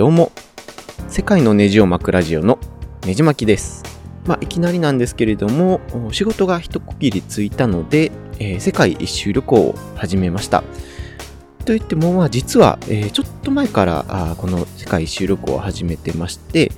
どうも、世界のネジを巻くラジオのネジ巻きです。まあ、いきなりなんですけれども、仕事が一区切りついたので、えー、世界一周旅行を始めました。といっても、まあ、実は、えー、ちょっと前からあこの世界一周旅行を始めてまして、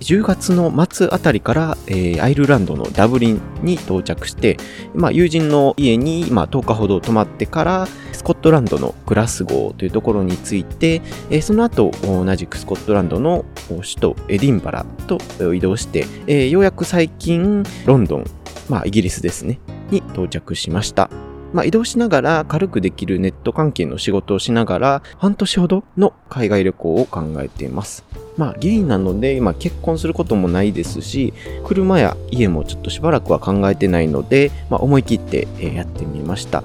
10月の末あたりから、えー、アイルランドのダブリンに到着して、まあ、友人の家に、まあ、10日ほど泊まってから、スコットランドのグラスゴーというところに着いて、えー、その後、同じくスコットランドの首都エディンバラと移動して、えー、ようやく最近、ロンドン、まあ、イギリスですね、に到着しました。まあ、移動しながら軽くできるネット関係の仕事をしながら半年ほどの海外旅行を考えています。まあ、ゲイなので、今結婚することもないですし、車や家もちょっとしばらくは考えてないので、まあ、思い切ってやってみました。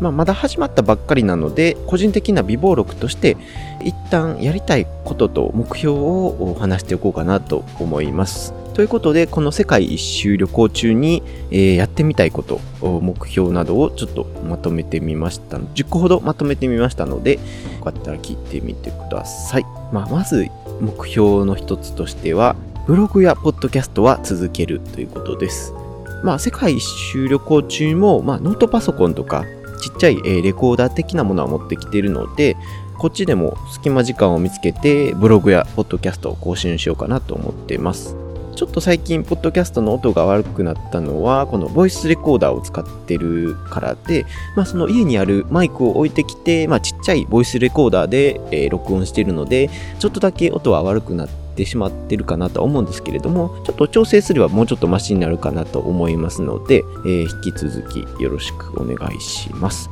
まあ、まだ始まったばっかりなので、個人的な美貌録として、一旦やりたいことと目標を話しておこうかなと思います。ということで、この世界一周旅行中に、えー、やってみたいこと、目標などをちょっとまとめてみました。10個ほどまとめてみましたので、よかったら聞いてみてください。まあ、まず目標の一つとしては、ブログやポッドキャストは続けるということです。まあ、世界一周旅行中も、まあ、ノートパソコンとか、ちっちゃい、えレコーダー的なものは持ってきているので、こっちでも隙間時間を見つけて、ブログやポッドキャストを更新しようかなと思っています。ちょっと最近、ポッドキャストの音が悪くなったのは、このボイスレコーダーを使ってるからで、まあ、その家にあるマイクを置いてきて、まあ、ちっちゃいボイスレコーダーで、えー、録音しているので、ちょっとだけ音は悪くなってしまってるかなとは思うんですけれども、ちょっと調整すればもうちょっとマシになるかなと思いますので、えー、引き続きよろしくお願いします。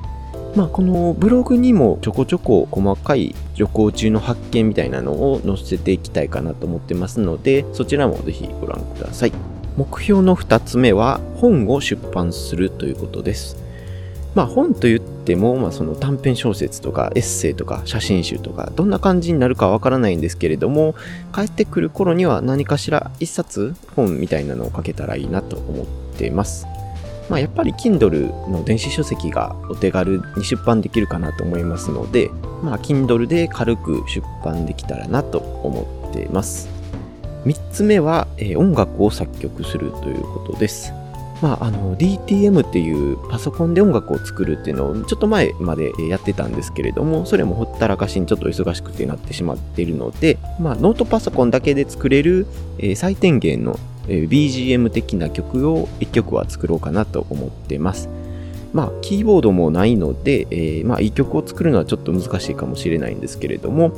まあ、このブログにもちょこちょこ細かい旅行中の発見みたいなのを載せていきたいかなと思ってますので、そちらもぜひご覧ください。目標の2つ目は本を出版するということです。まあ本と言っても、まあ、その短編小説とかエッセイとか写真集とかどんな感じになるかわからないんですけれども帰ってくる頃には何かしら一冊本みたいなのを書けたらいいなと思っています。まあ、やっぱり Kindle の電子書籍がお手軽に出版できるかなと思いますので、まあ、Kindle で軽く出版できたらなと思っています。3つ目は、えー、音楽を作曲するということです。まあ、あの DTM っていうパソコンで音楽を作るっていうのをちょっと前までやってたんですけれどもそれもほったらかしにちょっと忙しくてなってしまっているので、まあ、ノートパソコンだけで作れる、えー、最低限の BGM 的な曲を1曲は作ろうかなと思ってます。まあ、キーボードもないので、えー、まあ、いい曲を作るのはちょっと難しいかもしれないんですけれども、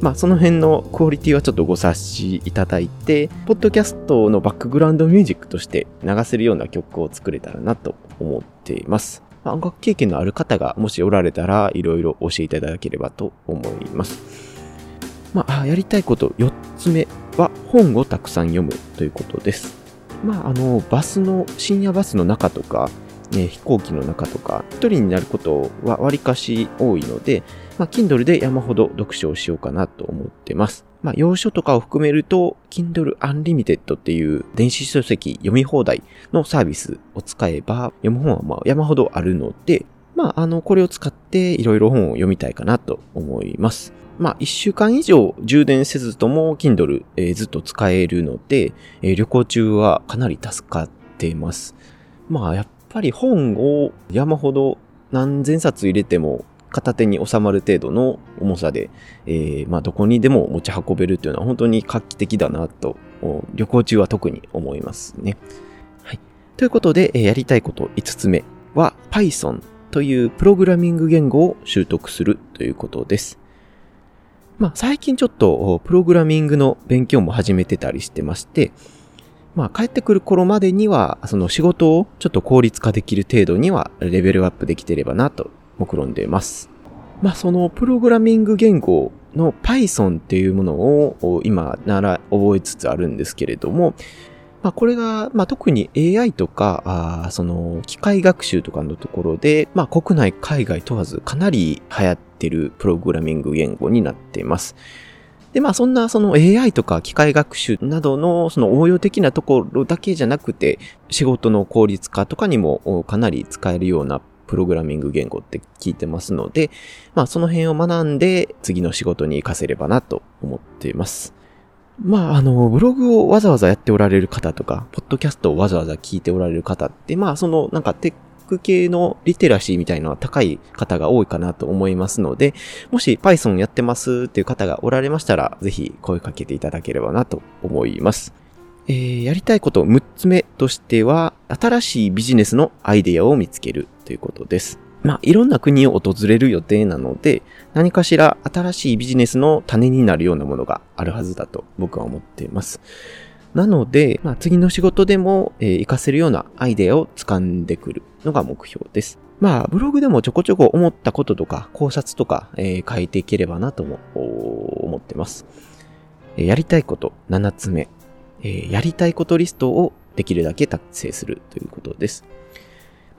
まあ、その辺のクオリティはちょっとご察しいただいて、ポッドキャストのバックグラウンドミュージックとして流せるような曲を作れたらなと思っています。音楽経験のある方がもしおられたら、いろいろ教えていただければと思います。まあ、やりたいこと4つ目は本をたくさん読むということです。まあ、あの、バスの、深夜バスの中とか、ね、飛行機の中とか、一人になることはわりかし多いので、まあ、Kindle で山ほど読書をしようかなと思ってます。まあ、要所とかを含めると、Kindle Unlimited っていう電子書籍読み放題のサービスを使えば、読む本はま山ほどあるので、まあ、あの、これを使っていろいろ本を読みたいかなと思います。まあ、1週間以上充電せずとも Kindle、えー、ずっと使えるので、えー、旅行中はかなり助かっています。まあ、やっぱり本を山ほど何千冊入れても片手に収まる程度の重さで、えー、まあ、どこにでも持ち運べるというのは本当に画期的だなと、旅行中は特に思いますね。はい。ということで、えやりたいこと5つ目は Python というプログラミング言語を習得するということです。まあ、最近ちょっとプログラミングの勉強も始めてたりしてまして、まあ、帰ってくる頃までには、その仕事をちょっと効率化できる程度にはレベルアップできてればなと目論んでいます。まあ、そのプログラミング言語の Python っていうものを今なら覚えつつあるんですけれども、まあ、これが、まあ、特に AI とか、あその機械学習とかのところで、まあ、国内、海外問わずかなり流行ってるプログラミング言語になっています。で、まあそんなその AI とか機械学習などのその応用的なところだけじゃなくて、仕事の効率化とかにもかなり使えるようなププログラミング言語って聞いてますので、まあその辺を学んで次の仕事に活かせればなと思っています。まあ、あの、ブログをわざわざやっておられる方とか、ポッドキャストをわざわざ聞いておられる方って、まあ、その、なんかテック系のリテラシーみたいなのは高い方が多いかなと思いますので、もし Python やってますっていう方がおられましたら、ぜひ声かけていただければなと思います。えー、やりたいこと6つ目としては、新しいビジネスのアイデアを見つけるということです。まあ、いろんな国を訪れる予定なので、何かしら新しいビジネスの種になるようなものがあるはずだと僕は思っています。なので、まあ、次の仕事でも、えー、活かせるようなアイデアを掴んでくるのが目標です。まあ、ブログでもちょこちょこ思ったこととか考察とか、えー、書いていければなとも思ってます。やりたいこと7つ目、えー、やりたいことリストをできるだけ達成するということです。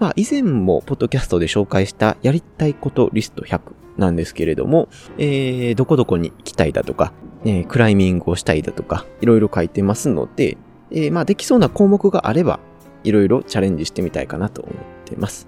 まあ、以前もポッドキャストで紹介したやりたいことリスト100なんですけれども、えー、どこどこに行きたいだとか、えー、クライミングをしたいだとか、いろいろ書いてますので、えー、まあ、できそうな項目があれば、いろいろチャレンジしてみたいかなと思ってます。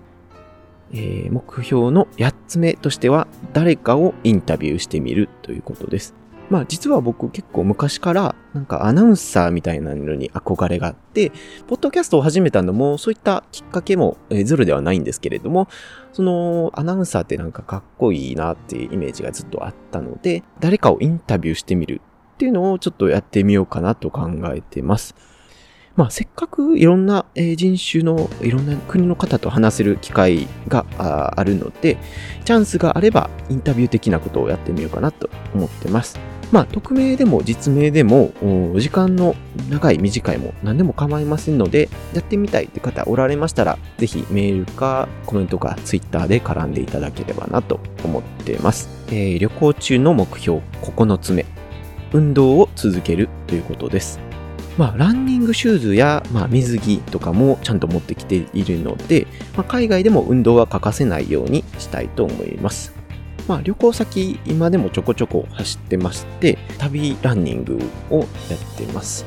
えー、目標の8つ目としては、誰かをインタビューしてみるということです。まあ実は僕結構昔からなんかアナウンサーみたいなのに憧れがあって、ポッドキャストを始めたのもそういったきっかけもズルではないんですけれども、そのアナウンサーってなんかかっこいいなっていうイメージがずっとあったので、誰かをインタビューしてみるっていうのをちょっとやってみようかなと考えてます。まあ、せっかくいろんな人種のいろんな国の方と話せる機会があるので、チャンスがあればインタビュー的なことをやってみようかなと思ってます。まあ、匿名でも実名でも、時間の長い短いも何でも構いませんので、やってみたいって方おられましたら、ぜひメールかコメントかツイッターで絡んでいただければなと思っています。えー、旅行中の目標9つ目。運動を続けるということです。まあ、ランニングシューズや、まあ、水着とかもちゃんと持ってきているので、まあ、海外でも運動は欠かせないようにしたいと思います。まあ、旅行先、今でもちょこちょこ走ってまして、旅ランニングをやってます。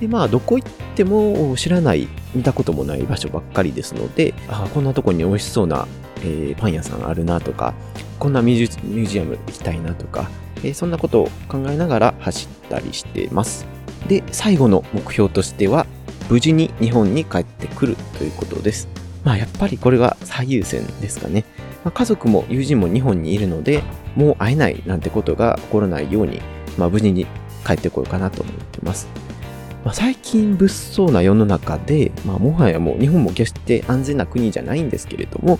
で、まあ、どこ行っても知らない、見たこともない場所ばっかりですので、あこんなとこに美味しそうな、えー、パン屋さんあるなとか、こんなミュージアム行きたいなとか、えー、そんなことを考えながら走ったりしてます。で、最後の目標としては、無事に日本に帰ってくるということです。まあ、やっぱりこれが最優先ですかね。まあ、家族も友人も日本にいるので、もう会えないなんてことが起こらないように、まあ、無事に帰ってこようかなと思ってます。まあ、最近物騒な世の中で、まあ、もはやもう日本も決して安全な国じゃないんですけれども、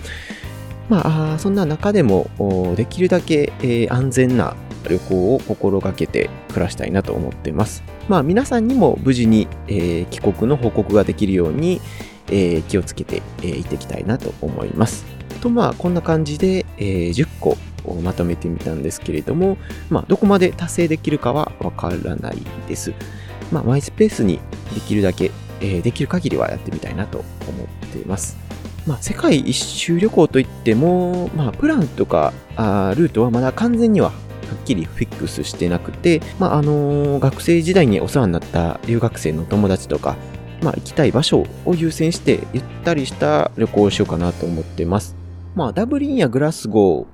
まあ、そんな中でもできるだけ、えー、安全な旅行を心がけて暮らしたいなと思ってます。まあ皆さんにも無事に、えー、帰国の報告ができるように、えー、気をつけて、えー、いっていきたいなと思います。とまあこんな感じで、えー、10個をまとめてみたんですけれども、まあどこまで達成できるかはわからないです。まあマイスペースにできるだけ、えー、できる限りはやってみたいなと思っています。まあ、世界一周旅行といっても、まあ、プランとかあルートはまだ完全にははっきりフィックスしてなくて、まあ、あのー、学生時代にお世話になった留学生の友達とか、まあ、行きたい場所を優先してゆったりした旅行をしようかなと思ってます。まあ、ダブリンやグラスゴー、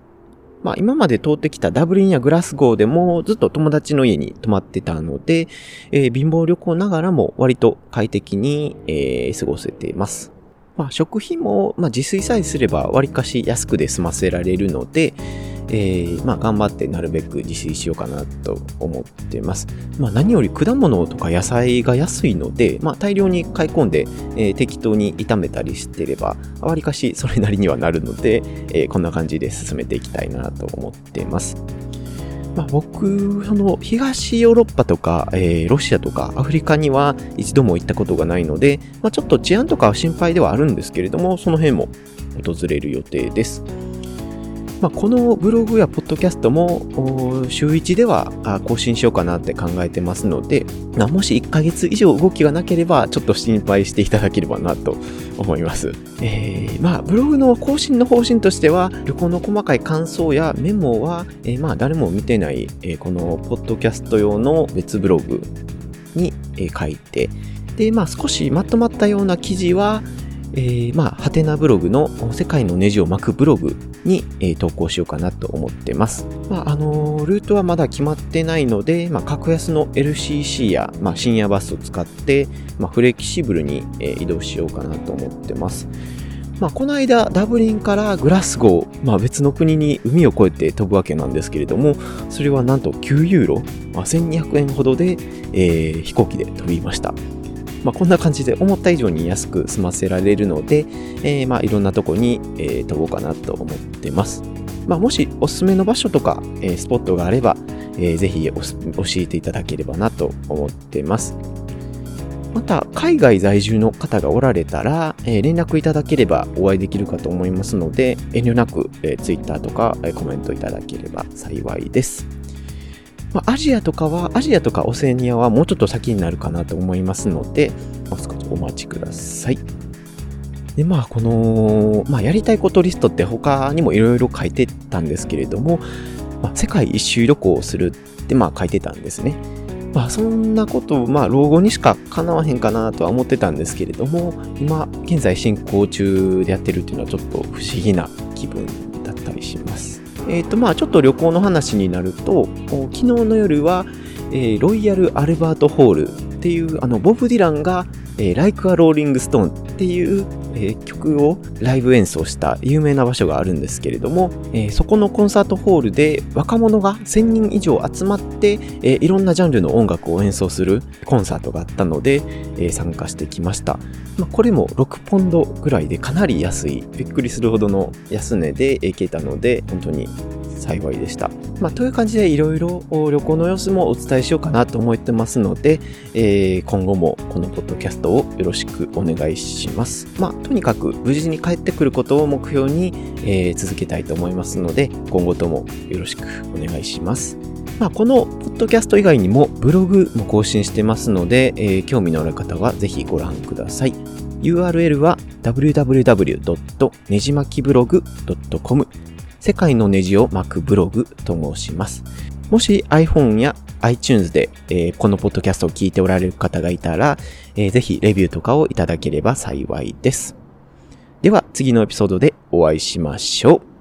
まあ、今まで通ってきたダブリンやグラスゴーでもずっと友達の家に泊まってたので、えー、貧乏旅行ながらも割と快適に、えー、過ごせています。まあ、食費も、まあ、自炊さえすれば割かし安くで済ませられるので、えー、まあ、頑張ってなるべく自炊しようかなと思ってます。まあ、何より果物とか野菜が安いので、まあ、大量に買い込んで、えー、適当に炒めたりしてれば、わりかしそれなりにはなるので、えー、こんな感じで進めていきたいなと思ってます。まあ、僕、その東ヨーロッパとか、えー、ロシアとかアフリカには一度も行ったことがないので、まあ、ちょっと治安とかは心配ではあるんですけれども、その辺も訪れる予定です。まあ、このブログやポッドキャストも週1では更新しようかなって考えてますので、もし1ヶ月以上動きがなければちょっと心配していただければなと思います。えー、まあブログの更新の方針としては旅行の細かい感想やメモは、えー、まあ誰も見てない、このポッドキャスト用の別ブログに、書いてでまあ少しまとまったような記事はえー、まあ、ハテナブログの世界のネジを巻くブログに、えー、投稿しようかなと思ってます。まあ、あのー、ルートはまだ決まってないので、まあ、格安の LCC や、まあ、深夜バスを使って、まあ、フレキシブルに、えー、移動しようかなと思ってます。まあ、この間、ダブリンからグラスゴー、まあ、別の国に海を越えて飛ぶわけなんですけれども、それはなんと9ユーロ、まあ、1200円ほどで、えー、飛行機で飛びました。まあ、こんな感じで思った以上に安く済ませられるので、えー、まあいろんなとこに、え、飛ぼうかなと思ってます。まあ、もしおすすめの場所とか、え、スポットがあれば、えー、ぜひ教えていただければなと思ってます。また、海外在住の方がおられたら、えー、連絡いただければお会いできるかと思いますので、遠慮なく、えー、Twitter とか、えー、コメントいただければ幸いです。まあ、アジアとかは、アジアとかオセニアはもうちょっと先になるかなと思いますので、もう少しお待ちください。で、まあ、この、まあ、やりたいことリストって他にもいろいろ書いてたんですけれども、まあ、世界一周旅行をするってまあ書いてたんですね。まあそんなこと、まあ老後にしか叶わへんかなとは思ってたんですけれども、今現在進行中でやってるっていうのはちょっと不思議な気分だったりします。え、ー、とまあちょっと旅行の話になると、昨日の夜は、えー、ロイヤル・アルバート・ホールっていうあのボブ・ディランがえー、Like a Rolling Stone っていう、えー、曲をライブ演奏した有名な場所があるんですけれども、えー、そこのコンサートホールで若者が1000人以上集まって、えー、いろんなジャンルの音楽を演奏するコンサートがあったので、え、参加してきました。まあ、これも6ポンドぐらいでかなり安い、びっくりするほどの安値で行けたので、本当に幸いでした。まあ、という感じでいろいろ旅行の様子もお伝えしようかなと思ってますので、えー、今後もこのポッドキャストをよろしくお願いします。まあ、とにかく無事に帰ってくることを目標に、えー、続けたいと思いますので、今後ともよろしくお願いします。まあ、このポッドキャスト以外にもブログも更新してますので、えー、興味のある方はぜひご覧ください。URL は www. ねじまきブログ .com 世界のネジを巻くブログと申します。もし iPhone や iTunes で、えー、このポッドキャストを聞いておられる方がいたら、えー、ぜひレビューとかをいただければ幸いです。では次のエピソードでお会いしましょう。